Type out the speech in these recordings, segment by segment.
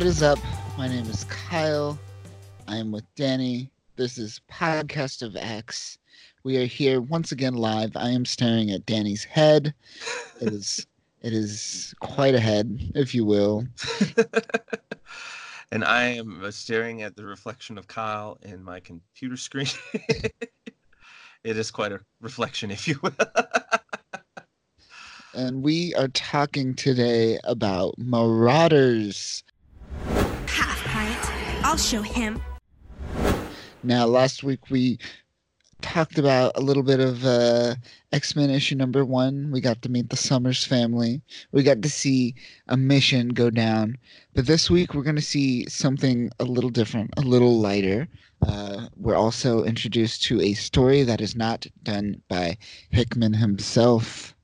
what is up? My name is Kyle. I am with Danny. This is Podcast of X. We are here once again live. I am staring at Danny's head. It is it is quite a head, if you will. and I am uh, staring at the reflection of Kyle in my computer screen. it is quite a reflection, if you will. and we are talking today about Marauders. Half pint. I'll show him. Now, last week we talked about a little bit of uh, X Men issue number one. We got to meet the Summers family. We got to see a mission go down. But this week we're going to see something a little different, a little lighter. Uh, we're also introduced to a story that is not done by Hickman himself.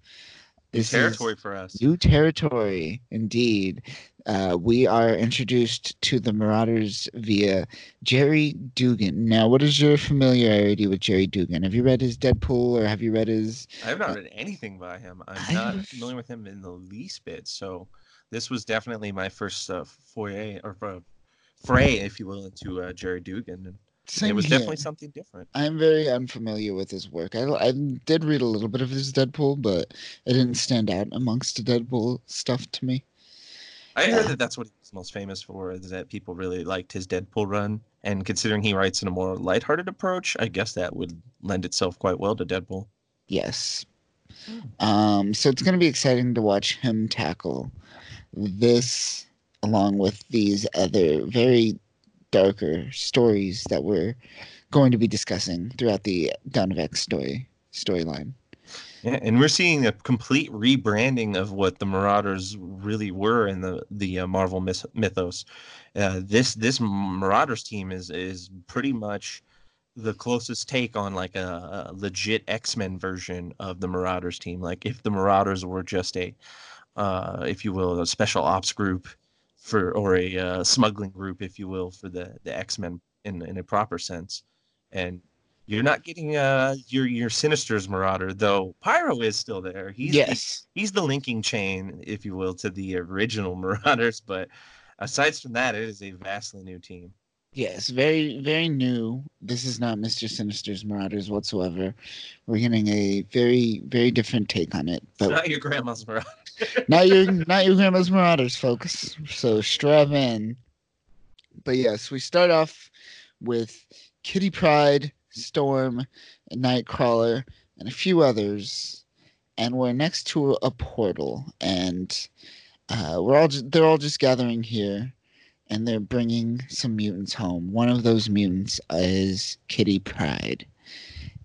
This territory for us. New territory, indeed. Uh, we are introduced to the Marauders via Gerry Duggan. Now, what is your familiarity with Gerry Duggan? Have you read his Deadpool or have you read his. I have not uh, read anything by him. I'm not I've... familiar with him in the least bit. So, this was definitely my first uh, foray or uh, fray, if you will, into uh, Gerry Duggan. And same it was here. definitely something different. I'm very unfamiliar with his work. I, I did read a little bit of his Deadpool, but it didn't stand out amongst the Deadpool stuff to me. I heard that that's what he's most famous for, is that people really liked his Deadpool run. And considering he writes in a more lighthearted approach, I guess that would lend itself quite well to Deadpool. Yes. Um, so it's going to be exciting to watch him tackle this along with these other very darker stories that we're going to be discussing throughout the Dawn of X story storyline. Yeah, and we're seeing a complete rebranding of what the Marauders really were in the the uh, Marvel mythos. Uh, this this Marauders team is is pretty much the closest take on like a, a legit X Men version of the Marauders team. Like if the Marauders were just a, uh, if you will, a special ops group for or a uh, smuggling group, if you will, for the the X Men in in a proper sense. And you're not getting uh your your Sinister's Marauder though. Pyro is still there. He's yes. he's the linking chain, if you will, to the original Marauders. But aside from that, it is a vastly new team. Yes, very very new. This is not Mister Sinister's Marauders whatsoever. We're getting a very very different take on it. But not your grandma's Marauders not your not your grandma's Marauders, folks. So strap in. But yes, we start off with Kitty Pryde, Storm, Nightcrawler, and a few others, and we're next to a portal, and uh, we're all just, they're all just gathering here, and they're bringing some mutants home. One of those mutants is Kitty Pryde,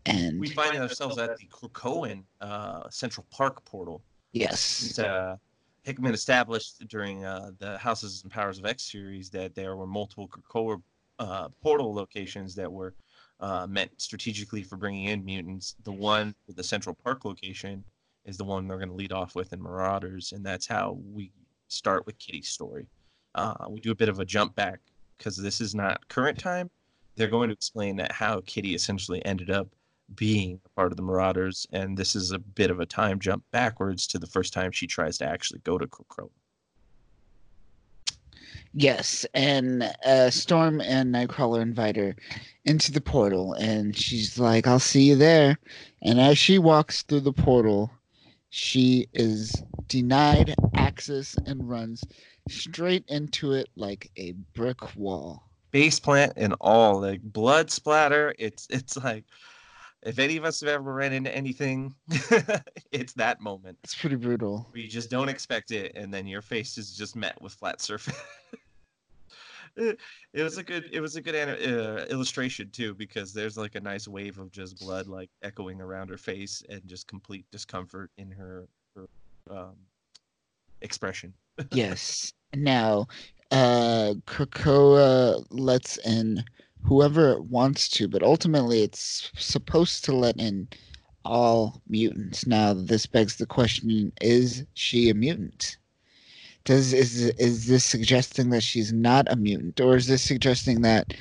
and we find ourselves at the Krakoan uh, Central Park portal. Yes. Uh, Hickman established during uh, the Houses and Powers of X series that there were multiple Krakoa uh, portal locations that were uh, meant strategically for bringing in mutants. The one with the Central Park location is the one we're going to lead off with in Marauders, and that's how we start with Kitty's story. Uh, we do a bit of a jump back because this is not current time. They're going to explain that how Kitty essentially ended up being a part of the Marauders, and this is a bit of a time jump backwards to the first time she tries to actually go to Krakoa. Yes, and uh, Storm and Nightcrawler invite her into the portal, and she's like, "I'll see you there." And as she walks through the portal, she is denied access and runs straight into it like a brick wall. Base plant and all, like blood splatter. It's it's like if any of us have ever ran into anything, it's that moment. It's pretty brutal. Where you just don't expect it, and then your face is just met with flat surface. it, was a good, it was a good uh, illustration too, because there's like a nice wave of just blood like echoing around her face, and just complete discomfort in her, her um, expression. yes. Now, uh, Krakoa lets in whoever it wants to, but ultimately it's supposed to let in all mutants. Now, this begs the question: Is she a mutant? Does is is this suggesting that she's not a mutant, or is this suggesting that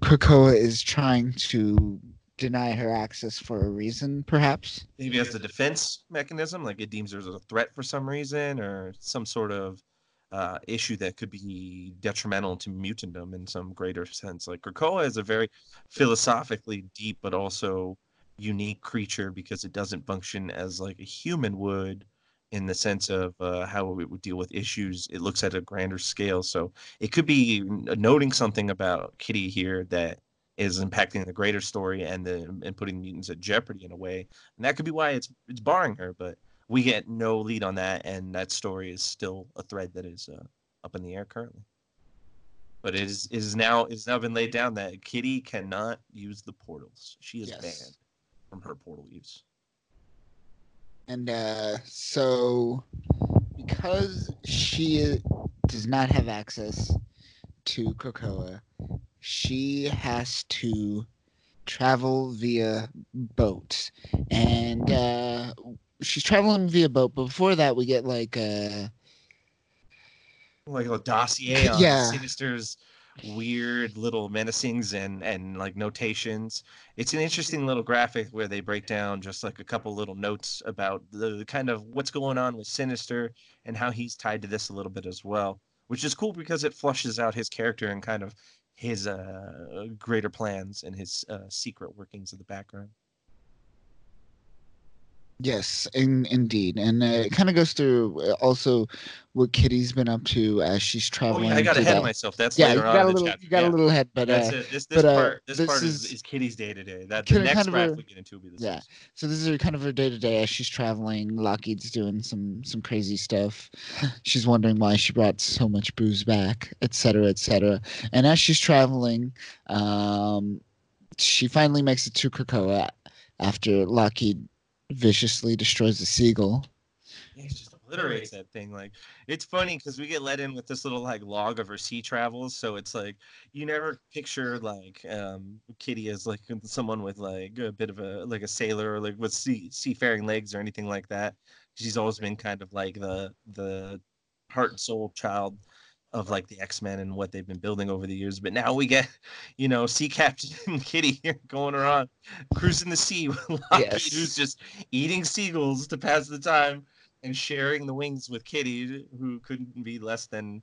Krakoa is trying to deny her access for a reason, perhaps? Maybe as a defense mechanism, like it deems her as a threat for some reason, or some sort of uh, issue that could be detrimental to mutantdom in some greater sense. Like Krakoa is a very philosophically deep, but also unique creature because it doesn't function as like a human would in the sense of uh, how it would deal with issues. It looks at a grander scale, so it could be noting something about Kitty here that is impacting the greater story and the and putting mutants at jeopardy in a way, and that could be why it's it's barring her. But we get no lead on that, and that story is still a thread that is uh, up in the air currently. But it is it is now it's now been laid down that Kitty cannot use the portals. She is Yes. banned from her portal use. And uh, so, because she does not have access to Krakoa, she has to travel via boat. And uh, she's traveling via boat. But before that, we get like uh, Like a dossier on Yeah. Sinister's weird little menacings and and like notations. It's an interesting little graphic where they break down just like a couple little notes about the, kind of what's going on with Sinister and how he's tied to this a little bit as well, which is cool because it flushes out his character and kind of his uh greater plans and his uh, secret workings in the background. Yes, in, indeed, and uh, it kind of goes through uh, also what Kitty's been up to as she's Oh traveling. yeah, I got ahead that- of myself. That's Yeah, you got a little, you got yeah. a little ahead, but That's uh, it. This this but, uh, part this, this part is is, Kitty's day to day. That the next kind of graph we get into will be the yeah. so this is kind of her day to day as she's traveling. Lockheed's doing some some crazy stuff. She's wondering why she brought so much booze back, etc., cetera, et cetera. And as she's traveling, um, she finally makes it to Krakoa after Lockheed viciously destroys the seagull. Yeah, just obliterates that thing. Like it's funny because we get let in with this little like log of her sea travels. So it's like you never picture like um Kitty as like someone with like a bit of a like a sailor or like with sea seafaring legs or anything like that. She's always been kind of like the the heart and soul child of like the X-Men and what they've been building over the years. But now we get, you know, Sea Captain Kitty here going around cruising the sea with Lockheed, Yes. who's just eating seagulls to pass the time and sharing the wings with Kitty, who couldn't be less than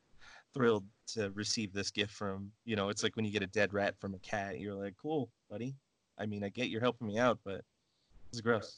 thrilled to receive this gift from, you know, it's like when you get a dead rat from a cat, you're like, cool, buddy. I mean, I get you're helping me out, but it's gross.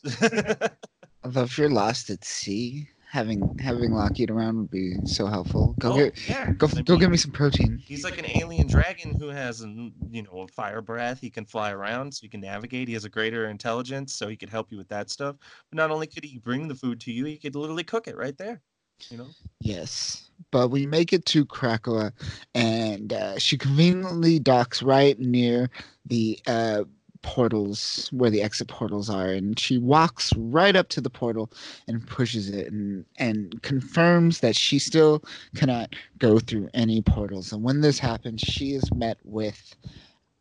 Although if you're lost at sea, having having Lockheed around would be so helpful. Go Oh, get yeah. go I go mean, get me some protein. He's like an alien dragon who has, an, you know, a fire breath. He can fly around, so he can navigate. He has a greater intelligence, so he could help you with that stuff. But not only could he bring the food to you, he could literally cook it right there. You know, Yes, but we make it to Krakoa, and uh, she conveniently docks right near the uh, portals where the exit portals are, and she walks right up to the portal and pushes it, and and confirms that she still cannot go through any portals. And when this happens, she is met with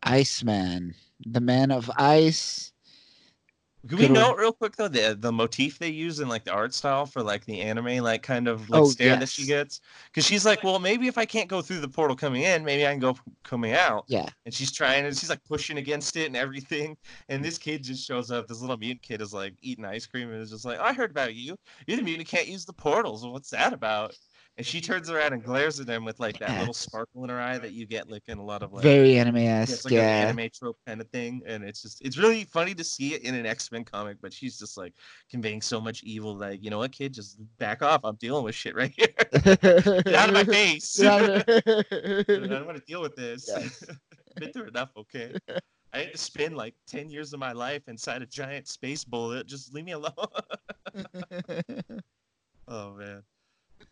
Iceman, the man of ice. Can we note real quick though the the motif they use in like the art style for like the anime like kind of like Oh, stare that she gets? Because she's like, well, maybe if I can't go through the portal coming in, maybe I can go coming out. Yeah, And she's trying and she's like pushing against it and everything. And this kid just shows up. This little mutant kid is like eating ice cream and is just like, I heard about you. You're the mutant can't use the portals. What's that about? And she turns around and glares at him with like that little sparkle in her eye that you get like in a lot of like very anime-esque. it's like Yeah, an anime trope kind of thing, and it's just it's really funny to see it in an X Men comic. But she's just like conveying so much evil, like you know what, kid, just back off. I'm dealing with shit right here. Get out of my face. I don't want to deal with this. Yes. Been through enough, okay. I had to spend like ten years of my life inside a giant space bullet. Just leave me alone. oh man,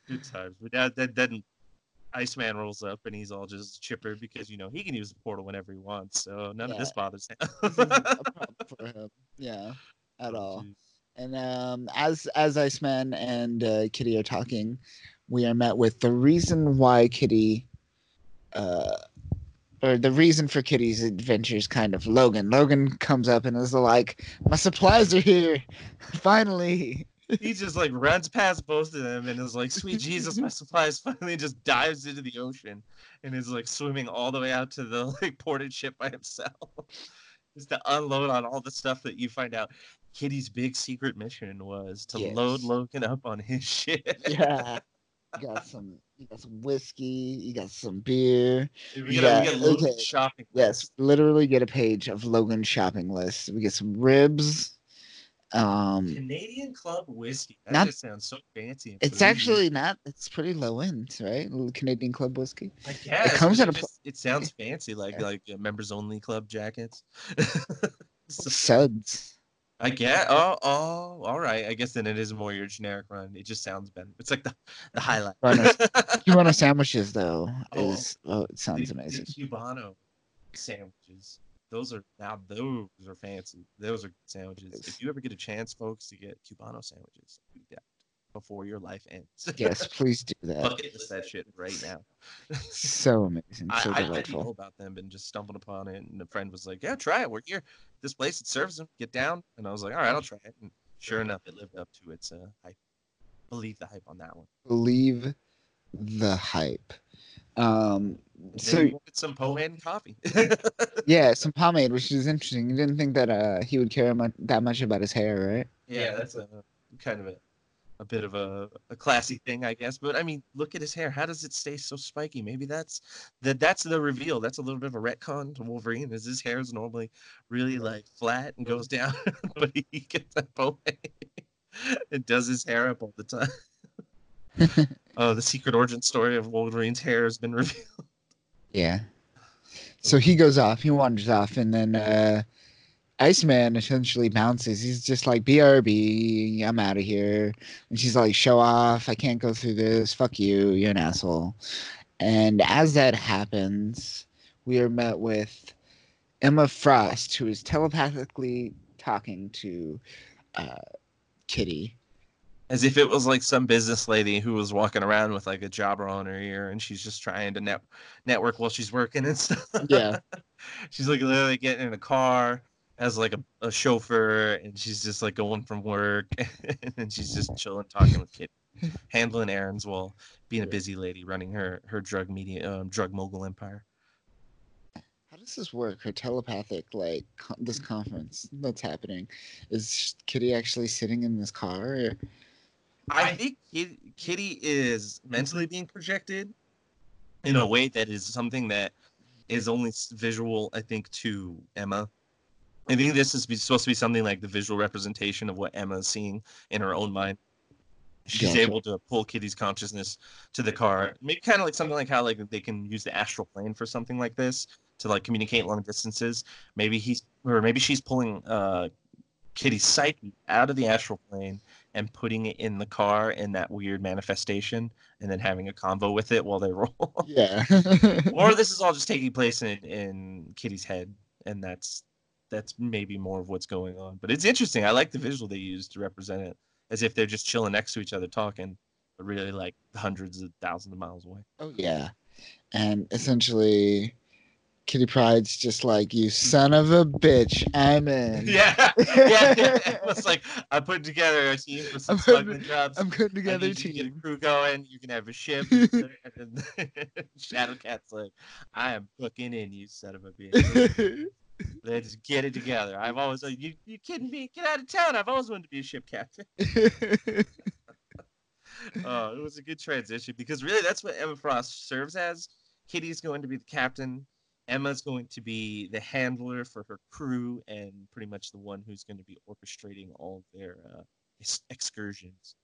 good times. But that, that then Iceman rolls up and he's all just chipper because you know he can use the portal whenever he wants. So none of this bothers him. For him. Yeah, at Oh, all. jeez. And um, as as Iceman and uh, Kitty are talking, we are met with the reason why Kitty, uh, or the reason for Kitty's adventures. Kind of Logan. Logan comes up and is like, "My supplies are here, finally." he just like runs past both of them and is like, "Sweet Jesus, my supplies!" Finally, just dives into the ocean and is like swimming all the way out to the like ported ship by himself, just to unload on all the stuff that you find out. Kitty's big secret mission was to load Logan up on his ship. yeah. You got some. You got some whiskey. You got some beer. We Yeah, got, we got Logan's okay. shopping. Yes, literally get a page of Logan's shopping list. We get some ribs. Um, Canadian Club whiskey. That Not- just sounds so fancy. and it's bougie. actually not. It's pretty low end, right? Canadian Club whiskey. I guess it comes at a it, just- it sounds fancy, like Yeah. like uh, members only club jackets. So, Suds. I get. Oh, oh, all right. I guess then it is more your generic run. It just sounds better. It's like the the highlight. Cubano sandwiches, though, Oh. is oh, it sounds The- the amazing. Cubano sandwiches. Those are now those are fancy. Those are good sandwiches. If you ever get a chance, folks, to get Cubano sandwiches, do that before your life ends. Yes, please do that. Bucket list that shit right now. So amazing, so I, I didn't know about them and just stumbled upon it. And a friend was like, "Yeah, try it. We're here. This place it serves them. Get down." And I was like, "All right, I'll try it." And sure enough, it lived up to its uh, hype. Believe the hype on that one. Believe the hype. Um, So so you get some pomade and coffee. yeah, some pomade, which is interesting. You didn't think that uh he would care much, that much about his hair, right? yeah, that's a kind of a, a bit of a, a classy thing, I guess. But I mean, look at his hair. How does it stay so spiky? Maybe that's that. That's the reveal. That's a little bit of a retcon to Wolverine. Is his hair is normally really like flat and goes down, but he gets that pomade and does his hair up all the time. Oh, the secret origin story of Wolverine's hair has been revealed. Yeah. So he goes off, he wanders off, and then uh Iceman essentially bounces. He's just like, BRB, I'm out of here. And she's like, show off, I can't go through this. Fuck you, you're an asshole. And as that happens, we are met with Emma Frost, who is telepathically talking to uh, Kitty. As if it was like some business lady who was walking around with like a jobber on her ear and she's just trying to net- network while she's working and stuff. Yeah. she's like literally getting in a car as like a, a chauffeur and she's just like going from work and she's just chilling talking with Kitty, handling errands while being a busy lady running her her drug media um, drug mogul empire. How does this work? Her telepathic, like co- this conference that's happening, is Kitty actually sitting in this car? Or... I think Kitty is mentally being projected in a way that is something that is only visual, I think, to Emma. I think this is supposed to be something like the visual representation of what Emma is seeing in her own mind. She's Gotcha. able to pull Kitty's consciousness to the car. Maybe kind of like something like how like they can use the astral plane for something like this to like communicate long distances. Maybe he's or maybe she's pulling uh Kitty's psyche out of the astral plane and putting it in the car in that weird manifestation and then having a convo with it while they roll. Yeah. or this is all just taking place in, in Kitty's head and that's that's maybe more of what's going on. But it's interesting. I like the visual they use to represent it as if they're just chilling next to each other talking, but really like hundreds of thousands of miles away. oh yeah. And essentially, Kitty Pryde's just like you, son of a bitch. I'm in. Yeah, yeah. It was like I put together a team for some smuggling jobs. I'm putting together a to get a crew going. You can have a ship. and then Shadowcat's like, I am fucking in, you son of a bitch. Let's get it together. I've always like, you, you kidding me? Get out of town. I've always wanted to be a ship captain. Oh, it was a good transition because really that's what Emma Frost serves as. Kitty's going to be the captain. Emma's going to be the handler for her crew and pretty much the one who's going to be orchestrating all of their uh, ex- excursions.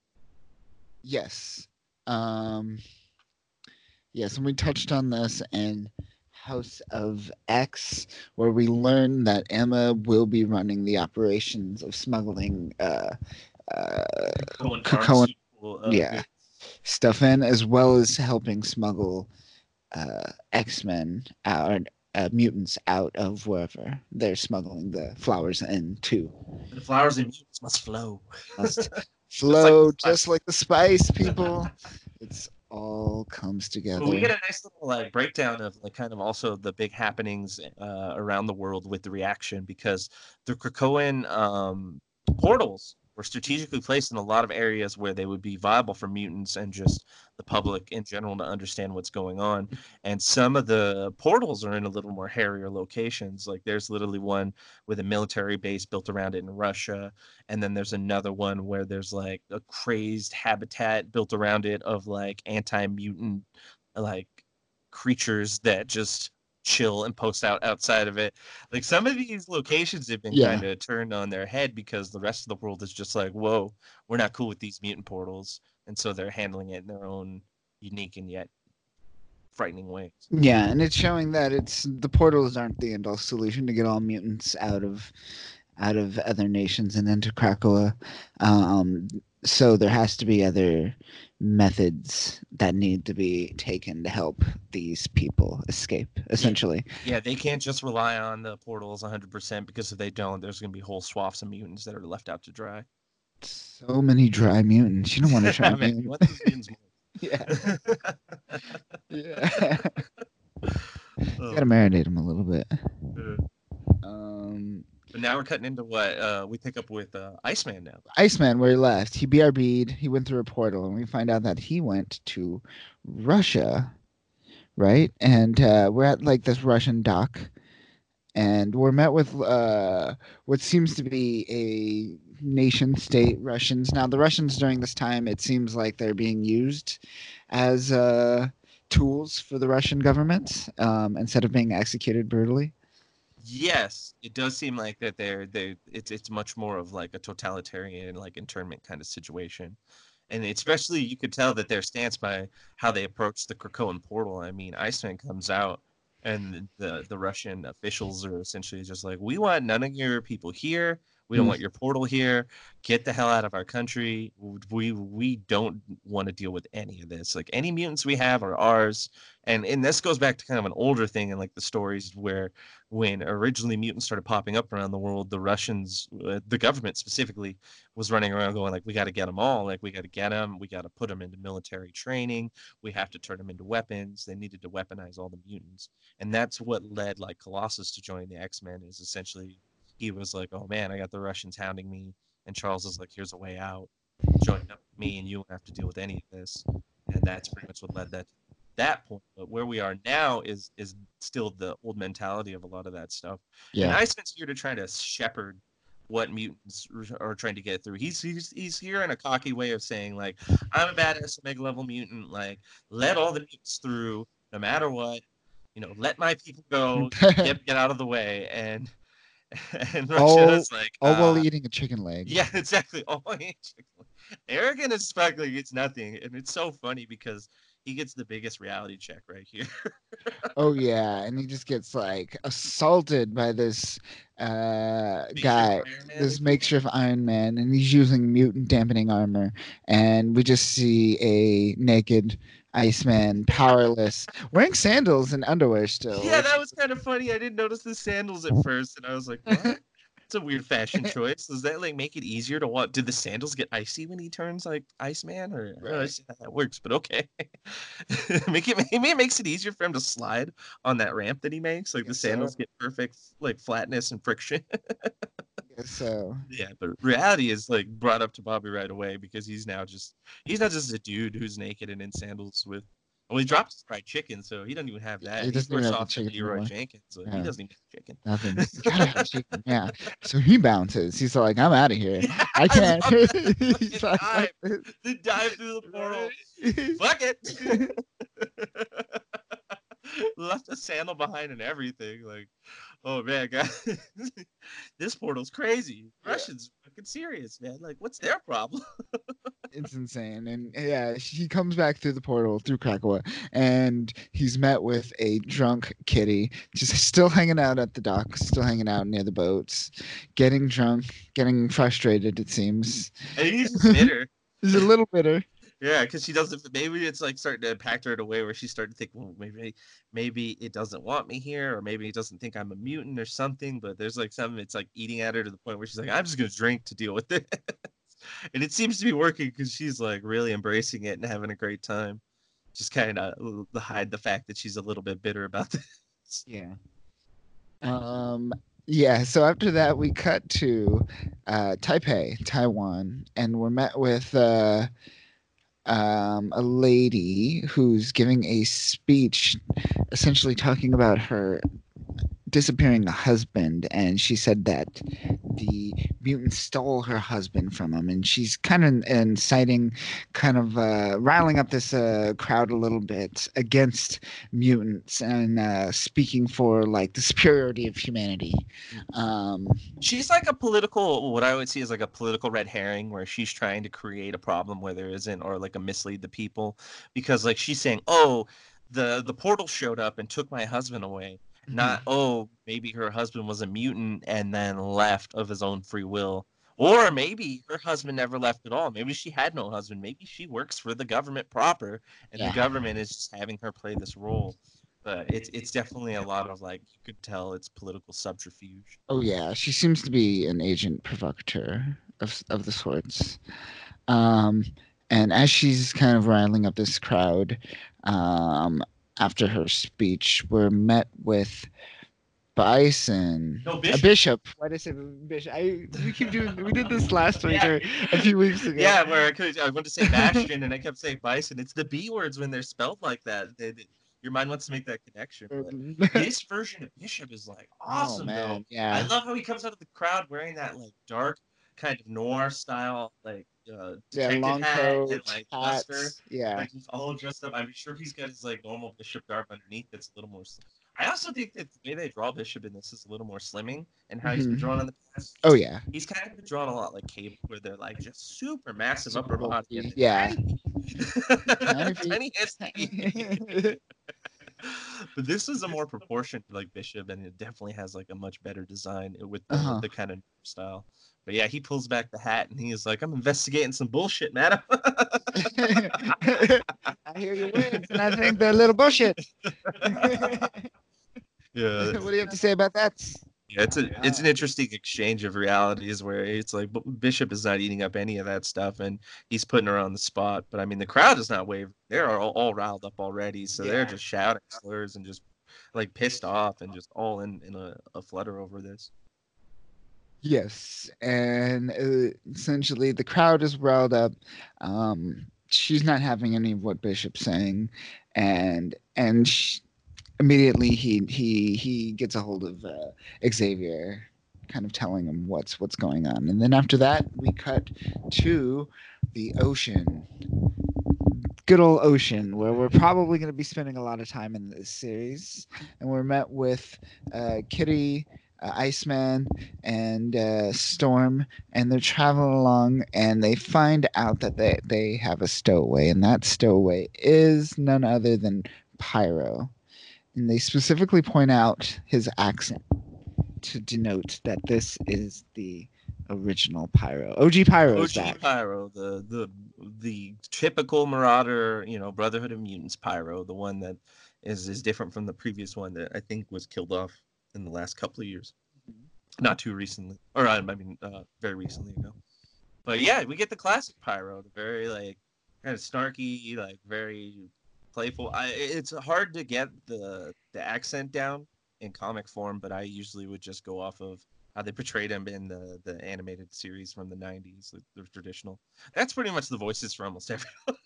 yes. Um. Yes, and we touched on this in House of X, where we learned that Emma will be running the operations of smuggling uh, uh, Cohen Cohen- pharmaceutical, uh, yeah. stuff in, as well as helping smuggle uh, X Men out, uh, mutants out of wherever they're smuggling the flowers in too. The flowers and mutants must flow. Must flow spice. just like the spice, people. It's all comes together. But we get a nice little like breakdown of like kind of also the big happenings uh, around the world with the reaction because the Krakoan um, portals were strategically placed in a lot of areas where they would be viable for mutants and just the public in general to understand what's going on. Mm-hmm. And some of the portals are in a little more hairier locations. Like there's literally one with a military base built around it in Russia, and then there's another one where there's like a crazed habitat built around it of like anti-mutant like creatures that just chill and post out outside of it. Like some of these locations have been Yeah. kind of turned on their head because the rest of the world is just like, whoa, we're not cool with these mutant portals, and so they're handling it in their own unique and yet frightening ways. Yeah, and it's showing that it's the portals aren't the end all solution to get all mutants out of out of other nations and into Krakoa. Um, so there has to be other methods that need to be taken to help these people escape. Essentially, Yeah, they can't just rely on the portals 100% because if they don't, there's going to be whole swaths of mutants that are left out to dry. so many dry mutants. You don't want to try I mean, mutant. what does mutants Yeah, yeah. Oh, Gotta marinate them a little bit. But now we're cutting into what uh, we pick up with uh, Iceman now. Iceman, where he left, he BRB'd, he went through a portal, and we find out that he went to Russia, right? And uh, we're at like this Russian dock, and we're met with uh, what seems to be a nation state Russians. Now, the Russians during this time, it seems like they're being used as uh, tools for the Russian government um, instead of being executed brutally. Yes, it does seem like that they're they it's it's much more of like a totalitarian like internment kind of situation. And especially you could tell that their stance by how they approach the Krakoan portal. I mean, Iceman comes out and the the Russian officials are essentially just like, "We want none of your people here. We don't Mm. want your portal here. Get the hell out of our country. We we don't want to deal with any of this. Like any mutants we have are ours." And and this goes back to kind of an older thing in like the stories where when originally mutants started popping up around the world, the Russians, uh, the government specifically, was running around going like, "We got to get them all. Like, we got to get them. We got to put them into military training. We have to turn them into weapons." They needed to weaponize all the mutants, and that's what led like Colossus to join the X Men. Is essentially he was like, "Oh man, I got the Russians hounding me," and Charles is like, "Here's a way out. Join up with me, and you won't have to deal with any of this." And that's pretty much what led that that point. But where we are now is is still the old mentality of a lot of that stuff. Yeah. And. Iceman's here to try to shepherd what mutants are trying to get through. He's he's he's here in a cocky way of saying like, I'm a badass omega level mutant. Like, let all the mutants through, no matter what. You know, let my people go. get get out of the way. And and All- Russia's like, All while uh, eating a chicken leg. yeah, exactly. Oh, Arrogant as fuck, like it's nothing, and it's so funny because he gets the biggest reality check right here. Oh yeah, and he just gets like assaulted by this uh guy, this makeshift Iron Man, and he's using mutant dampening armor, and we just see a naked Iceman, powerless, wearing sandals and underwear still. Yeah, that was kind of funny. I didn't notice the sandals at first, and I was like, "What? It's a weird fashion choice. Does that like make it easier to walk? Did the sandals get icy when he turns like Iceman, or I don't Right. understand how that works? But okay, make it maybe it makes it easier for him to slide on that ramp that he makes. Like the Guess so. sandals get perfect like flatness and friction. So yeah, but reality is like brought up to Bobby right away because he's now just he's not just a dude who's naked and in sandals with. Well, he dropped his fried chicken, so he doesn't even have that. He doesn't off chicken Leroy. Jenkins. So Yeah. He doesn't even have chicken. nothing. Gotta have chicken, yeah. So he bounces. He's like, I'm out of here. Yeah, I can't. He's like, The dive through the portal. Fuck it. Left a sandal behind and everything. Like, oh man, guys, this portal's crazy. Yeah. Russians fucking serious, man. Like, what's their problem? it's insane and yeah he comes back through the portal through krakoa and he's met with a drunk kitty just still hanging out at the dock still hanging out near the boats getting drunk getting frustrated it seems And he's bitter. he's a little bitter Yeah, because she doesn't. Maybe it's like starting to impact her in a way where she's starting to think, well, maybe, maybe it doesn't want me here, or maybe it doesn't think I'm a mutant or something. But there's like something it's like eating at her to the point where she's like, I'm just gonna drink to deal with it, and it seems to be working because she's like really embracing it and having a great time. Just kind of hide the fact that she's a little bit bitter about this. yeah um Yeah, so after that, we cut to uh, Taipei, Taiwan, and we're met with uh, um, a lady who's giving a speech essentially talking about her disappearing the husband and she said that the mutant stole her husband from him and she's kind of inciting kind of uh, riling up this uh, crowd a little bit against mutants and uh, speaking for like the superiority of humanity. Um, she's like a political what i would see is like a political red herring where she's trying to create a problem where there isn't or like a mislead the people because like she's saying oh the the portal showed up and took my husband away not oh maybe her husband was a mutant and then left of his own free will. Or maybe her husband never left at all. Maybe she had no husband. Maybe she works for the government proper and Yeah. the government is just having her play this role. But it's it's definitely a lot of like you could tell it's political subterfuge. Oh yeah, she seems to be an agent provocateur of of the sorts. Um, and as she's kind of riling up this crowd, um, after her speech, we're met with Bison. No, A Bishop. bishop. Why did I say bishop? I we keep doing. We did this last week Yeah. or a few weeks ago. yeah where I, could, I wanted to say bastion and i kept saying bison it's the b words when they're spelled like that They- they- your mind wants to make that connection but mm-hmm. this version of bishop is like oh, awesome oh though man, I love how he comes out of the crowd wearing that like dark kind of noir style like uh Yeah, long coat, and like hats. Yeah. Like he's all dressed up. I'm sure he's got his like normal bishop garb underneath that's a little more slim. I also think that the way they draw Bishop in this is a little more slimming and how he's been drawn in the past. Oh yeah. He's kind of been drawn a lot like Cable, where they're like just super massive Super upper body. yeah. Tiny, tiny. but this is a more proportioned like Bishop, and it definitely has like a much better design with the, Uh-huh. the kind of style. But yeah, he pulls back the hat and he is like, "I'm investigating some bullshit, madam." I hear your words, and I think they're a little bullshit. yeah, what do you have to say about that? Yeah, it's a it's an interesting exchange of realities where it's like Bishop is not eating up any of that stuff, and he's putting her on the spot. But I mean, the crowd is not wavering; they're all, all riled up already, so they're just shouting slurs and just like pissed off and just all in in a, a flutter over this. Yes, and uh, essentially the crowd is riled up. Um, she's not having any of what Bishop's saying, and and sh- immediately he he he gets a hold of uh, Xavier, kind of telling him what's what's going on. And then after that, we cut to the ocean, good old ocean, where we're probably going to be spending a lot of time in this series, and we're met with uh, Kitty. Uh, Iceman and uh, Storm, and they're traveling along, and they find out that they they have a stowaway, and that stowaway is none other than Pyro, and they specifically point out his accent to denote that this is the original Pyro. OG Pyro is OG back. Pyro, the the the typical Marauder, you know, Brotherhood of Mutants Pyro, the one that is is different from the previous one that I think was killed off in the last couple of years, not too recently, or I mean, uh, very recently ago. But yeah, we get the classic Pyro, the very like kind of snarky, like very playful. I it's hard to get the the accent down in comic form, but I usually would just go off of how they portrayed him in the the animated series from the 90s the, the traditional that's pretty much the voices for almost everyone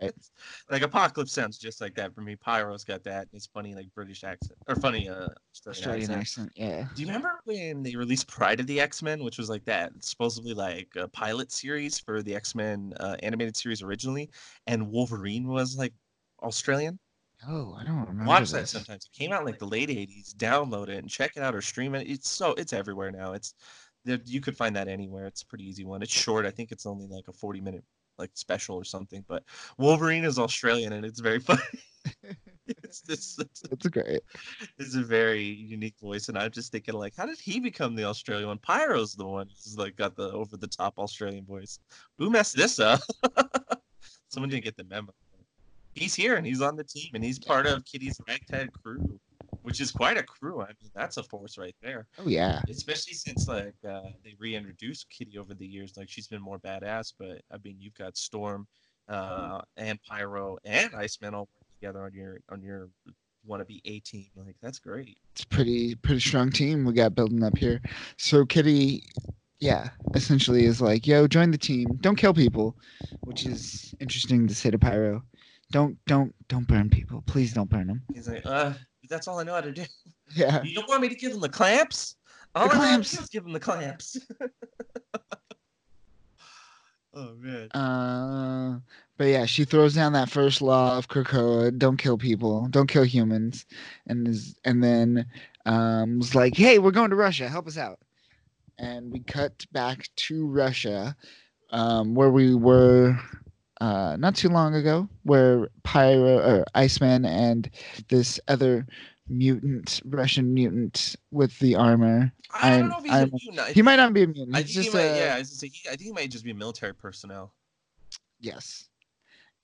Right. like apocalypse sounds just like that for me pyro's got that it's funny like british accent or funny uh australian, Australian accent. accent, yeah. do you remember when they released Pryde of the x-men which was like that supposedly like a pilot series for the x-men uh, animated series originally and wolverine was like australian Oh, I don't remember. watch that this. sometimes. It came out in like the late '80s. Download it and check it out or stream it. It's so it's everywhere now. It's there, you could find that anywhere. It's a pretty easy one. It's short. I think it's only like a 40 minute like special or something. But Wolverine is Australian and it's very funny. it's, it's, It's great. it's a very unique voice, and I'm just thinking like, how did he become the Australian one? Pyro's the one who's like got the over the top Australian voice. Who messed this up? Someone didn't get the memo. He's here and he's on the team and he's part of Kitty's ragtag crew, which is quite a crew. I mean, that's a force right there. Oh yeah. Especially since like uh, they reintroduced Kitty over the years, like she's been more badass. But I mean, you've got Storm, uh, and Pyro and Iceman all working together on your on your want to be a team. Like that's great. It's pretty pretty strong team we got building up here. So Kitty, yeah, essentially is like, yo, join the team. Don't kill people, which is interesting to say to Pyro. Don't don't don't burn people. Please don't burn them. He's like, uh, that's all I know how to do. Yeah. You don't want me to give them the clamps? All The I know how to clamps. do is give them the clamps. oh man. Uh, but yeah, she throws down that first law of Krakoa: don't kill people, don't kill humans, and is and then um, was like, "Hey, we're going to Russia. Help us out." And we cut back to Russia, um, where we were uh, not too long ago, where Pyro or Iceman and this other mutant Russian mutant with the armor. I don't I'm- know if he's I'm- a mutant. He might not be a mutant. I think just he might, a, yeah, I, say, he, I think he might just be military personnel. Yes.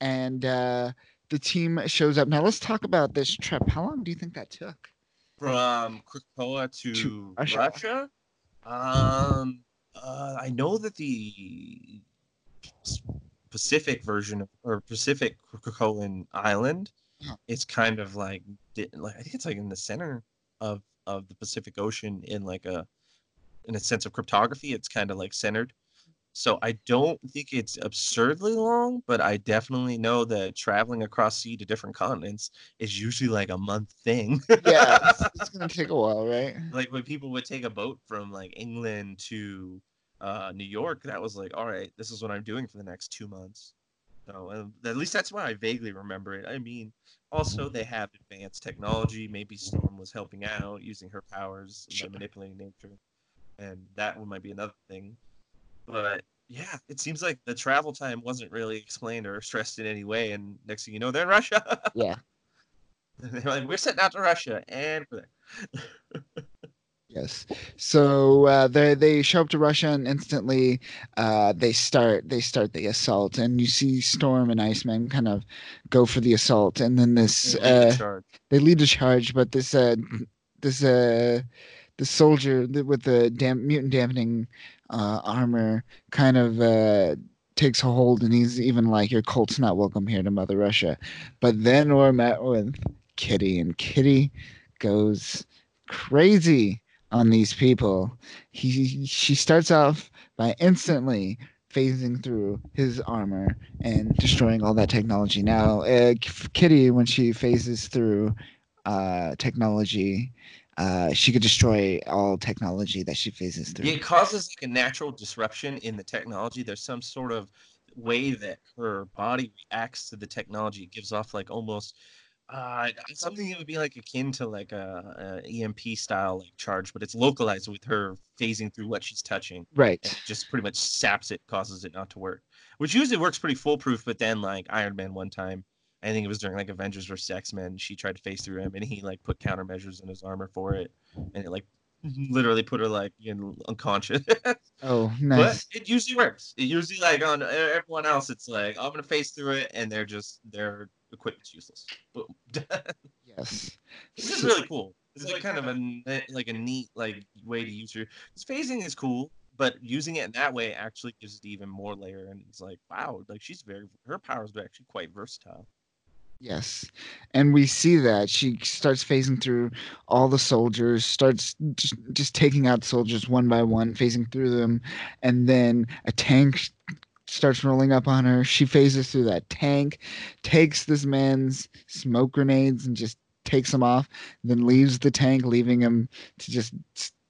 And uh, the team shows up. Now let's talk about this trip. How long do you think that took? From Krakoa to, To Russia. Russia. Um, uh, I know that the Pacific version of, or Pacific Krakoan island, Yeah. it's kind of like, like I think it's like in the center of of the Pacific Ocean in like a in a sense of cryptography. It's kind of like centered. So I don't think it's absurdly long, but I definitely know that traveling across sea to different continents is usually like a month thing. Yeah, it's, it's gonna take a while, right? like when people would take a boat from like England to uh, New York, that was like, all right, this is what I'm doing for the next two months. So uh, at least that's why I vaguely remember it. I mean, also they have advanced technology. Maybe Storm was helping out using her powers Sure. manipulating nature, and that one might be another thing. But yeah, it seems like the travel time wasn't really explained or stressed in any way. And next thing you know, they're in Russia. Yeah. they're like, we're setting out to Russia, and we're there. Yes. So uh, they they show up to Russia and instantly uh, they start they start the assault and you see Storm and Iceman kind of go for the assault and then this They lead the uh, charge. they lead the charge but this uh this uh the soldier with the dam- mutant dampening uh, armor kind of uh takes a hold and he's even like your cult's not welcome here to mother russia but then we're met with kitty and kitty goes crazy on these people he she starts off by instantly phasing through his armor and destroying all that technology now uh, kitty when she phases through uh, technology uh, she could destroy all technology that she phases through It causes like a natural disruption in the technology. There's some sort of way that her body reacts to the technology. It gives off like almost uh, something that would be like akin to like a, a EMP style like charge, but it's localized with her phasing through what she's touching. right it just pretty much saps it, causes it not to work. Which usually works pretty foolproof, but then like Iron Man one time, I think it was during like Avengers vs X Men, she tried to phase through him and he like put countermeasures in his armor for it, and it like literally put her like you know unconscious. oh nice. but it usually works. It usually like on everyone else, it's like I'm gonna phase through it, and they're just their equipment's useless. Boom. yes This is really cool. It's like kind of a like a neat like way to use your. This phasing is cool, but using it in that way actually gives it even more layer. And it's like wow, like she's very her powers are actually quite versatile. Yes. And we see that she starts phasing through all the soldiers, starts just, just taking out soldiers one by one, phasing through them. And then a tank starts rolling up on her. She phases through that tank, takes this man's smoke grenades and just takes them off, then leaves the tank, leaving him to just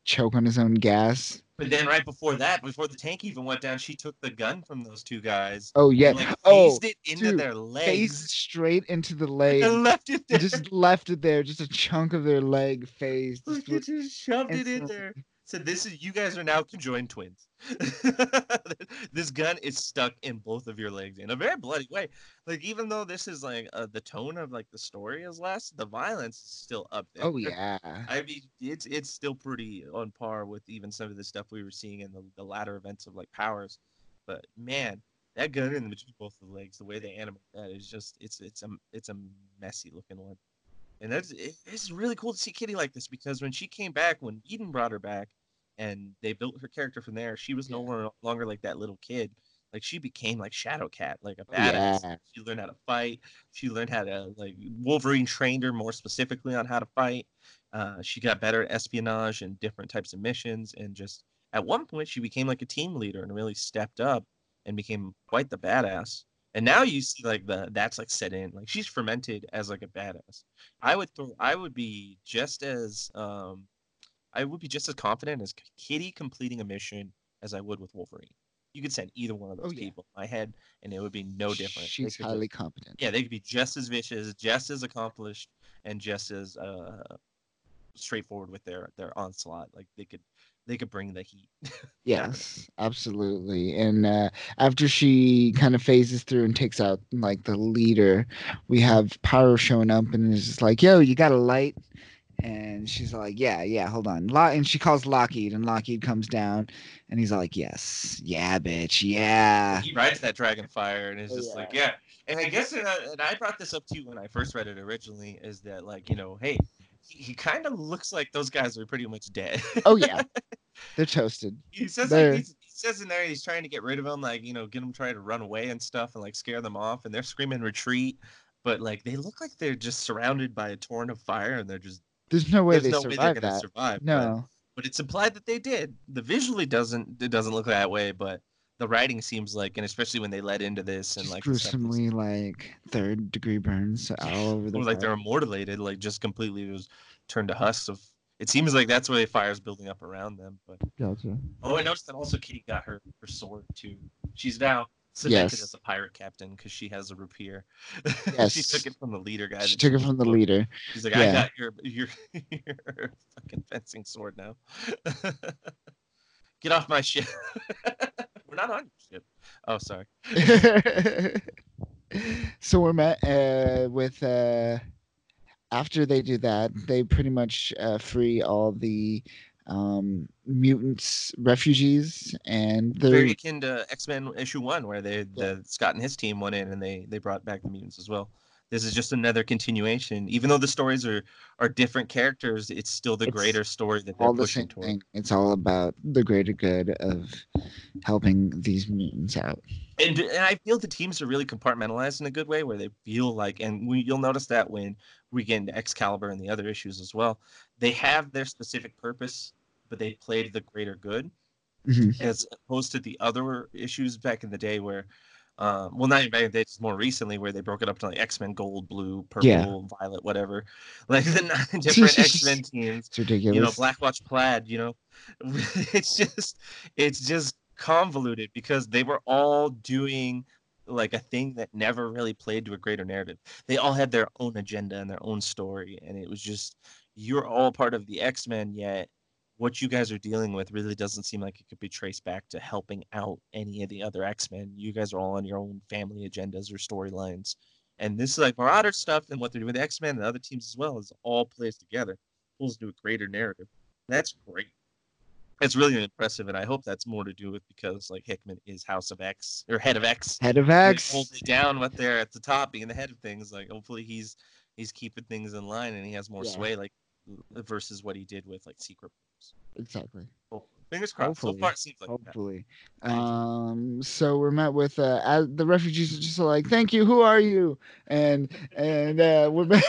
choke on his own gas. But then right before that, before the tank even went down, she took the gun from those two guys. Oh, yeah. and, like, oh, it into dude, their phased legs straight into the leg. and left it there. just left it there, just a chunk of their leg phased. Just just shoved it in there. Said this is you guys are now conjoined twins. this gun is stuck in both of your legs in a very bloody way. Like even though this is like uh, the tone of like the story is less, the violence is still up there. Oh yeah. I mean, it's it's still pretty on par with even some of the stuff we were seeing in the, the latter events of like Powers. But man, that gun in between both of the legs, the way they animate that is just it's it's a it's a messy looking one. And that's it, it's really cool to see Kitty like this because when she came back, when Eden brought her back, and they built her character from there, she was no Yeah. longer, longer like that little kid. Like she became like Shadow Cat, like a badass. yeah. She learned how to fight. She learned how to like Wolverine trained her more specifically on how to fight. Uh, she got better at espionage and different types of missions, and just at one point she became like a team leader and really stepped up and became quite the badass. And now you see like the that's like set in. Like she's fermented as like a badass. I would throw. I would be just as um, I would be just as confident as Kitty completing a mission as I would with Wolverine. You could send either one of those Oh, yeah. people in my head, and it would be no different. She's just- highly competent. yeah, they could be just as vicious, just as accomplished, and just as uh, straightforward with their their onslaught. Like they could they could bring the heat. Yes, absolutely. And uh, after she kind of phases through and takes out like the leader, we have Pyro showing up and is just like, "Yo, you got a light?" And she's like, "Yeah, yeah, hold on." Lo- and she calls Lockheed, and Lockheed comes down, and he's like, "Yes, yeah, bitch, yeah." he rides that dragon fire and is just like yeah. yeah and i guess and I, and I brought this up too when i first read it originally is that like you know hey he, kind of looks like those guys are pretty much dead Oh yeah, they're toasted. he says They're- like he's, he says in there he's trying to get rid of them like you know get them trying to run away and stuff and like scare them off and they're screaming retreat but like they look like they're just surrounded by a torrent of fire and they're just There's no way there's they no way they're survive gonna that. survive but- No, but it's implied that they did. The visually doesn't it doesn't look that way, but the writing seems like, and especially when they led into this and just like the stuff that's- gruesomely like third degree burns all over the. it was like they're immortalated, like just completely was turned to husks of. It seems like that's where the fire's building up around them. But Gotcha. oh, I noticed that also Kitty got her her sword too. She's now cemented Yes. as a pirate captain because she has a rapier. Yes. she took it from the leader guy. She took it from the leader. She's like, I Yeah. got your your your fucking fencing sword now. Get off my ship. We're not on your. Oh, sorry. so we're met uh, with uh, after they do that, they pretty much uh, free all the um, mutants, refugees, and they're very akin to X Men issue one, where they the Scott and his team went in and they they brought back the mutants as well. This is just another continuation. Even though the stories are are different characters, it's still the It's greater story that they're all the pushing same toward. thing. It's all about the greater good of helping these mutants out. and, and I feel the teams are really compartmentalized in a good way, where they feel like, and we, you'll notice that when we get into Excalibur and the other issues as well, they have their specific purpose, but they played the greater good, Mhm. as opposed to the other issues back in the day where. Um, well, not even back in the day, just more recently, where they broke it up to like X Men Gold, Blue, Purple, Yeah. Violet, whatever, like the nine different X Men teams It's ridiculous. you know black watch plaid you know it's just it's just convoluted because they were all doing like a thing that never really played to a greater narrative they all had their own agenda and their own story and it was just you're all part of the x-men yet what you guys are dealing with really doesn't seem like it could be traced back to helping out any of the other x-men you guys are all on your own family agendas or storylines and this is like marauder stuff and what they're doing with x-men and other teams as well is all plays together pulls into a greater narrative. That's great. It's really impressive, and I hope that's more to do with because like Hickman is House of X or Head of X. Head of X. hold it down what they're at the top, being the head of things. Like hopefully he's he's keeping things in line and he has more Yeah. sway, like versus what he did with like Secret. Exactly. Hopefully. Fingers crossed. So far, it seems like that. Hopefully. Um, so we're met with uh, as the refugees are just like, "Thank you. Who are you?" And and uh, we're met,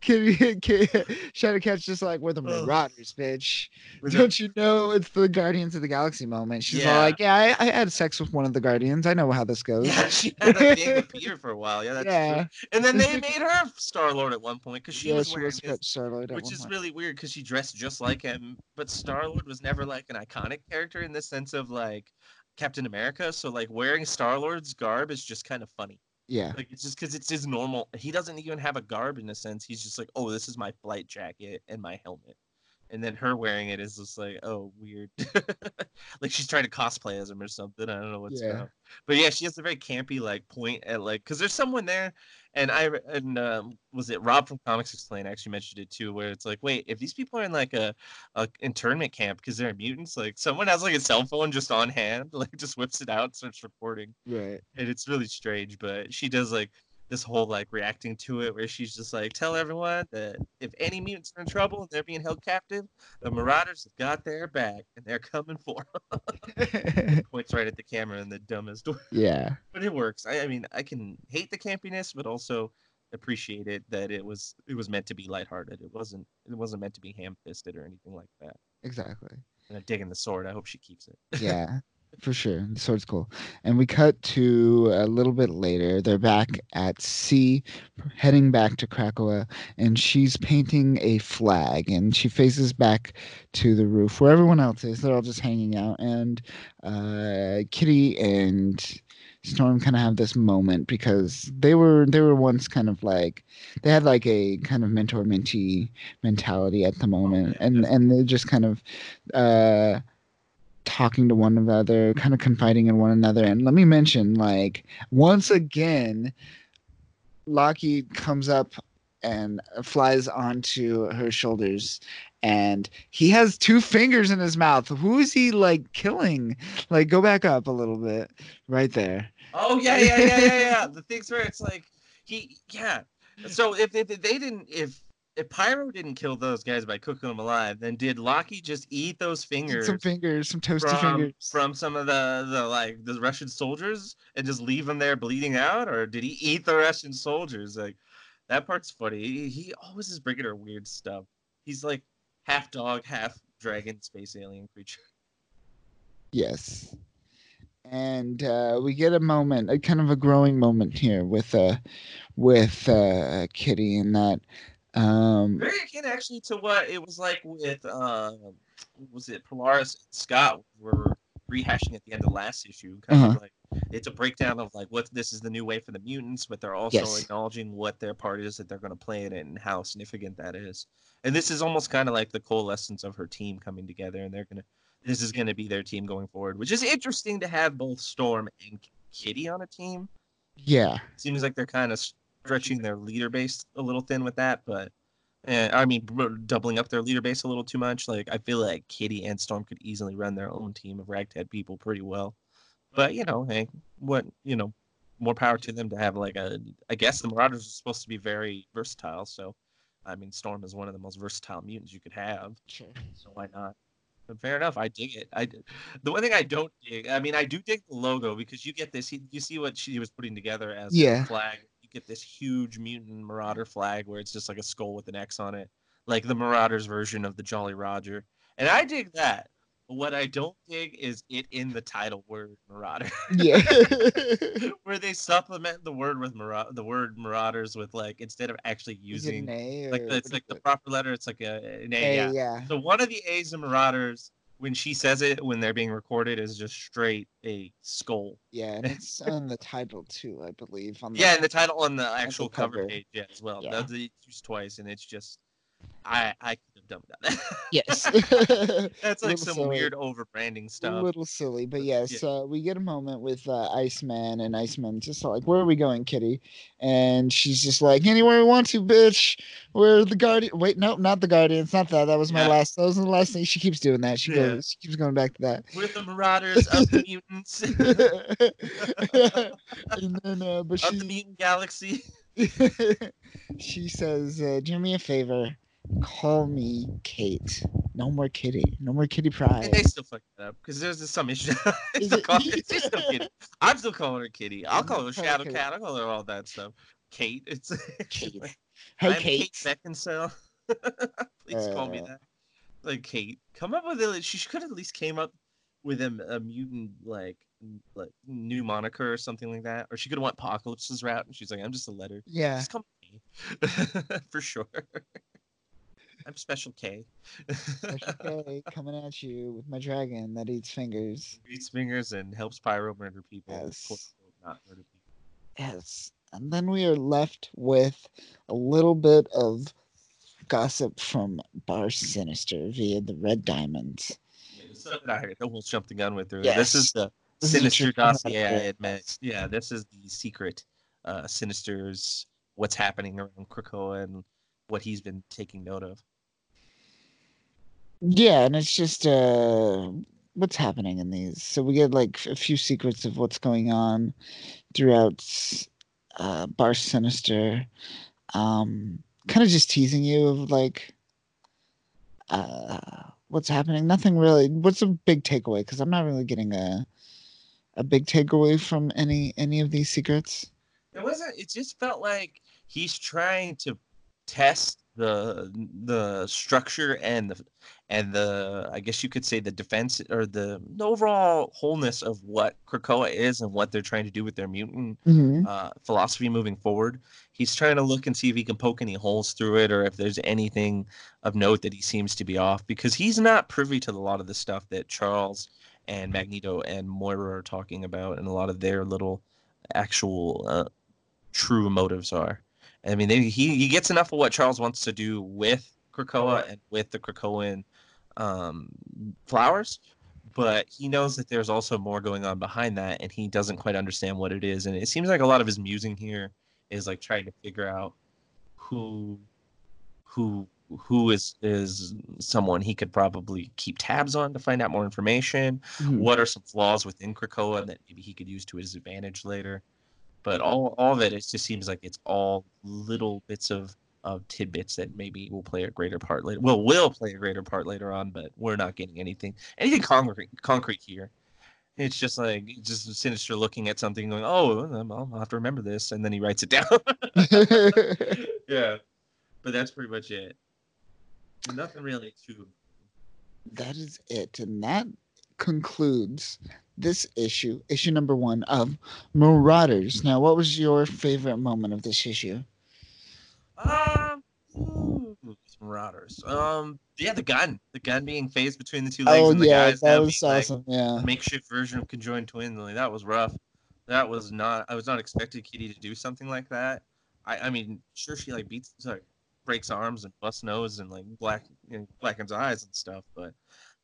kid, kid, Shadowcat's just like, "We're the Marauders, bitch. Don't you know it's the Guardians of the Galaxy moment?" She's all Yeah. like, "Yeah, I, I had sex with one of the Guardians. I know how this goes." Yeah, she had a thing with Peter for a while. Yeah, that's Yeah. true. And then they made her Star Lord at one point because she yeah, was she wearing was his Star-Lord which is point. really weird because she dressed just like him but star lord was never like an iconic character in the sense of like captain america so like wearing star lord's garb is just kind of funny yeah. like it's just because it's his normal he doesn't even have a garb in a sense he's just like oh this is my flight jacket and my helmet and then her wearing it is just like oh weird like she's trying to cosplay as him or something i don't know what's Yeah. going on but yeah she has a very campy like point at like because there's someone there and I and um, was it Rob from Comics Explain actually mentioned it too, where it's like, wait, if these people are in like a, a internment camp because they're mutants, like someone has like a cell phone just on hand, like just whips it out, starts recording, Right. and it's really strange. But she does like this whole like reacting to it where she's just like tell everyone that if any mutants are in trouble and they're being held captive the marauders have got their back and they're coming for 'em." points right at the camera in the dumbest way yeah. but it works I, I mean i can hate the campiness but also appreciate it that it was it was meant to be lighthearted it wasn't it wasn't meant to be ham-fisted or anything like that Exactly. and i'm digging the sword i hope she keeps it Yeah. For sure. The sword's cool. And we cut to a little bit later. They're back at sea, heading back to Krakoa, and she's painting a flag. And she faces back to the roof where everyone else is. They're all just hanging out. And uh, Kitty and Storm kind of have this moment because they were they were once kind of like they had like a kind of mentor mentee mentality at the moment, yeah, and and they just kind of. Uh, talking to one another, kind of confiding in one another. And let me mention, like, once again, Lockheed comes up and flies onto her shoulders. And he has two fingers in his mouth. Who is he like killing? Like, go back up a little bit, right there. Oh yeah, yeah, yeah, yeah, yeah. the things where it's like he, yeah. So if, if they didn't, if if Pyro didn't kill those guys by cooking them alive, then did Lockheed just eat those fingers Some fingers, some toasty from fingers. from some of the the like the Russian soldiers and just leave them there bleeding out, or did he eat the Russian soldiers? Like that part's funny. He, he always is bringing her weird stuff. He's like half dog, half dragon, space alien creature. Yes. And uh, we get a moment, a kind of a growing moment here with uh with uh Kitty in that um Very akin actually to what it was like with uh was it Polaris and Scott were rehashing at the end of last issue. Kind Uh-huh. of like it's a breakdown of like what this is the new way for the mutants, but they're also Yes. acknowledging what their part is that they're gonna play in it and how significant that is. And this is almost kind of like the coalescence of her team coming together and they're gonna this is gonna be their team going forward, which is interesting to have both Storm and Kitty on a team yeah. seems like they're kind of stretching their leader base a little thin with that, but eh, I mean, doubling up their leader base a little too much. Like, I feel like Kitty and Storm could easily run their own team of ragtag people pretty well. But you know, hey, what you know, more power to them to have like a. I guess the Marauders are supposed to be very versatile, so I mean, Storm is one of the most versatile mutants you could have. Sure. So why not? But fair enough. I dig it. I the one thing I don't dig. I mean, I do dig the logo because you get this. You you see what she was putting together as Yeah. a flag. Get this huge mutant marauder flag where it's just like a skull with an X on it, like the Marauders version of the Jolly Roger. And I dig that. But what I don't dig is it in the title word Marauder, Yeah. where they supplement the word with Mara- the word Marauders with like instead of actually using like the, it's like the proper letter. It's like a an A. A, yeah. yeah. So one of the A's in Marauders, when she says it, when they're being recorded, is just straight a skull. Yeah, and it's on the title too, I believe. On the, Yeah, and the title on the actual cover. cover. page, yeah, as well. Yeah. That's used twice, and it's just, I I could have done without that. Yes. That's like some silly. weird over branding a little silly, but But, yes, uh, we get a moment with uh, Iceman, and Iceman just like, "Where are we going, Kitty?" And she's just like, "Anywhere we want to, bitch. We're the guardian." Wait, nope, not the guardians. Not that. That was my Yeah. last. That was the last thing. She keeps doing that. She Yeah. goes. She keeps going back to that. We're the Marauders of the mutants and then, uh, but of the mutant galaxy. she says, uh, "Do me a favor. Call me Kate. No more Kitty. No more Kitty Pryde." And they still fuck it up because there's some issue. Still it- call- still. I'm still calling her Kitty. I'll call her Shadow. Cat. I'll call her all that stuff. Kate. It's Kate. Hey, I'm Kate. Kate Beckinsale. Please call me Uh. that. Like Kate, come up with a. She could at least came up with a, a mutant like like new moniker or something like that. Or she could have went Apocalypse's route, and she's like, I'm just a letter. Yeah. Just call me for sure. I'm Special K. Special K coming at you with my dragon that eats fingers. Eats fingers and helps Pyro murder people. Yes. quote, unquote, Not murder people. Yes. And then we are left with a little bit of gossip from Bar Sinister via the Red Diamonds. Yeah, this is I almost jumped the gun with her. Yes. This is the This sinister true dossier I admit. Yeah, this is the secret uh Sinister's what's happening around Krakoa and what he's been taking note of. Yeah, and it's just uh what's happening in these. So we get like a few secrets of what's going on throughout uh, Bar Sinister, um, kind of just teasing you of like, uh, what's happening. Nothing really. What's a big takeaway? Because I'm not really getting a a big takeaway from any any of these secrets. It wasn't. It just felt like he's trying to test the the structure and the and the I guess you could say the defense or the, the overall wholeness of what Krakoa is and what they're trying to do with their mutant Mm-hmm. uh, philosophy moving forward. He's trying to look and see if he can poke any holes through it or if there's anything of note that he seems to be off because he's not privy to a lot of the stuff that Charles and Magneto and Moira are talking about and a lot of their little actual uh, true motives are. I mean, they, he he gets enough of what Charles wants to do with Krakoa and with the Krakoan um, flowers, but he knows that there's also more going on behind that, and he doesn't quite understand what it is. And it seems like a lot of his musing here is like trying to figure out who who who is is someone he could probably keep tabs on to find out more information Mhm. what are some flaws within Krakoa that maybe he could use to his advantage later. But all all of it, it just seems like it's all little bits of of tidbits that maybe will play a greater part later. Well, will play a greater part later on, but we're not getting anything anything concrete concrete here. It's just like just sinister looking at something, going, "Oh, I'll have to remember this," and then he writes it down. yeah, but that's pretty much it. Nothing really too that is it, and that concludes this issue, issue number one of Marauders. Now, what was your favorite moment of this issue? Um, ooh, Marauders. Um, yeah, the gun, the gun being phased between the two legs Oh and the yeah, guys. that being, was like. Yeah. makeshift version of conjoined twins. Like that was rough. That was not. I was not expecting Kitty to do something like that. I, I mean, sure she like beats, like breaks arms and busts nose and like black, you know, blackens eyes and stuff, but.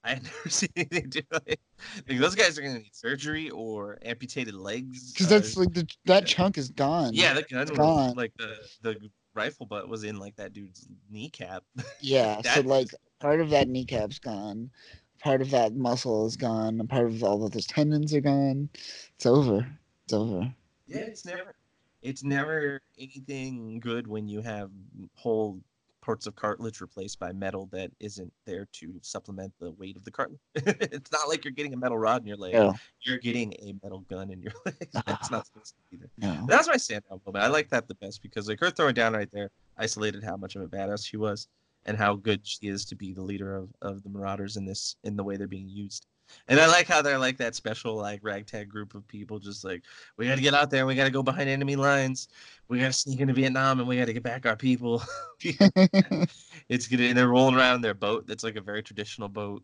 I had never seen anything do like, like those guys are gonna need surgery or amputated legs. Because uh, that's like the, that chunk is gone. yeah, the gun was gone. like the the rifle butt was in like that dude's kneecap. Yeah. So like part of that kneecap's gone, part of that muscle is gone, and part of all of those tendons are gone. It's over. It's over. Yeah, it's never it's never anything good when you have whole parts of cartilage replaced by metal that isn't there to supplement the weight of the cartilage. it's not like you're getting a metal rod in your leg. No. You're getting a metal gun in your leg. That's not supposed to be there. No. That's my standout moment. I like that the best because like her throwing down right there isolated how much of a badass she was and how good she is to be the leader of, of the Marauders in this in the way they're being used. And I like how they're like that special like ragtag group of people just like we gotta get out there, we gotta go behind enemy lines, we gotta sneak into Vietnam and we gotta get back our people. it's good and they're rolling around in their boat that's like a very traditional boat.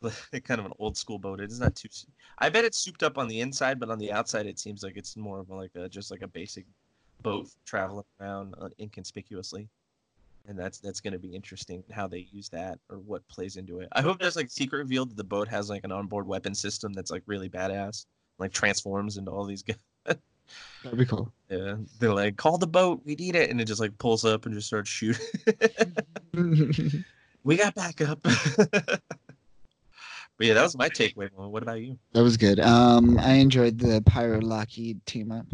like kind of an old school boat. It's not too. I bet it's souped up on the inside, but on the outside, it seems like it's more of like a just like a basic boat traveling around uh, inconspicuously. And that's that's going to be interesting how they use that or what plays into it. I hope there's like secret revealed that the boat has like an onboard weapon system that's like really badass, like transforms into all these guys. That'd be cool. Yeah, they're like, call the boat, we need it, and it just like pulls up and just starts shooting. we got backup. but yeah, that was my takeaway. What about you? That was good. Um, I enjoyed the Pyro Lockheed team up.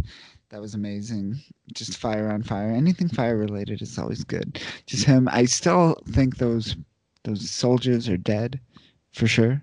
That was amazing. Just fire on fire. Anything fire related is always good. Just him. I still think those those soldiers are dead, for sure.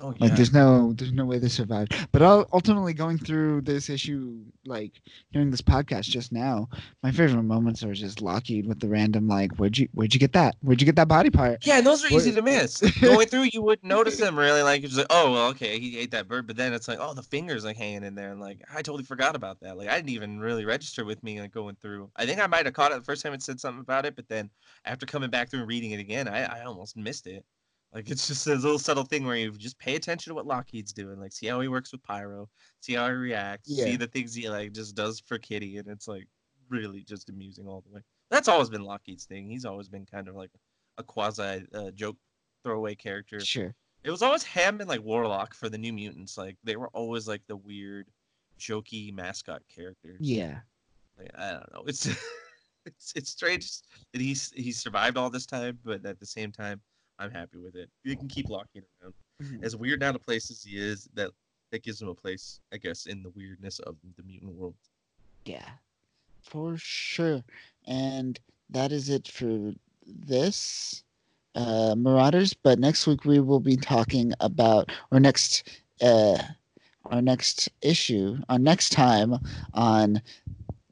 Oh Like there's no there's no way they survived. But ul- ultimately, going through this issue, like during this podcast just now, my favorite moments are just Lockheed with the random like, where'd you where'd you get that? Where'd you get that body part? Yeah, and those are What- easy to miss. Going through, you wouldn't notice them really. Like it's like, oh, well, okay, he ate that bird, but then it's like, oh, the fingers like hanging in there, and like I totally forgot about that. Like I didn't even really register with me like going through. I think I might have caught it the first time it said something about it, but then after coming back through and reading it again, I, I almost missed it. Like it's just this little subtle thing where you just pay attention to what Lockheed's doing, like see how he works with Pyro, see how he reacts, Yeah. see the things he like just does for Kitty, and it's like really just amusing all the way. That's always been Lockheed's thing. He's always been kind of like a quasi uh, joke throwaway character. Sure. It was always him and like Warlock for the New Mutants. Like they were always like the weird, jokey mascot characters. Yeah. Like, I don't know. It's it's it's strange that he's he's survived all this time, but at the same time, I'm happy with it. You can keep Lockheed around. As weird out of place as he is, that that gives him a place, I guess, in the weirdness of the mutant world. Yeah. For sure. And that is it for this uh, Marauders. But next week we will be talking about, or next, uh, our next issue, our next time on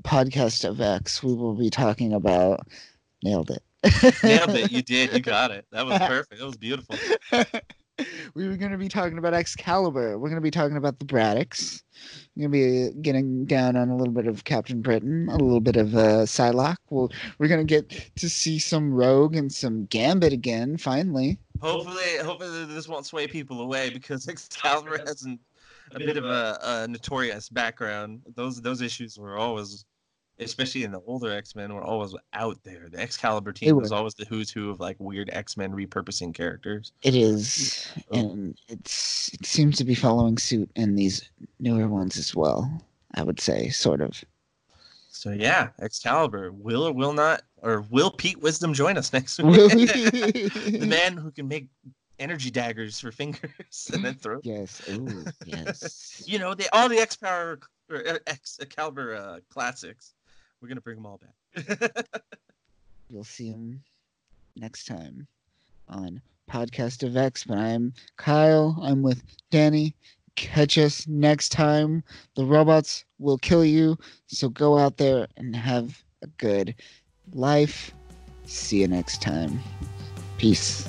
Podcast of X, we will be talking about. Nailed it. Nailed it. You did. You got it. That was perfect. That was beautiful. we were going to be talking about Excalibur. We're going to be talking about the Braddocks. We're going to be getting down on a little bit of Captain Britain, a little bit of uh, Psylocke. We'll, we're going to get to see some Rogue and some Gambit again, finally. Hopefully, hopefully this won't sway people away because Excalibur has an, a bit of a, a notorious background. Those those issues were always especially in the older X Men, were always out there. The Excalibur team was always the who's who of like weird X Men repurposing characters. It is, oh. and it's it seems to be following suit in these newer ones as well. I would say, sort of. So yeah, Excalibur will or will not, or will Pete Wisdom join us next week? the man who can make energy daggers for fingers and then throw. Yes. Ooh, yes. you know, they all the X Power or uh, X Excalibur uh, classics we're gonna bring them all back. You'll see them next time on Podcast of X. But I'm Kyle. I'm with Danny. Catch us next time. The robots will kill you. So go out there and have a good life. See you next time. Peace.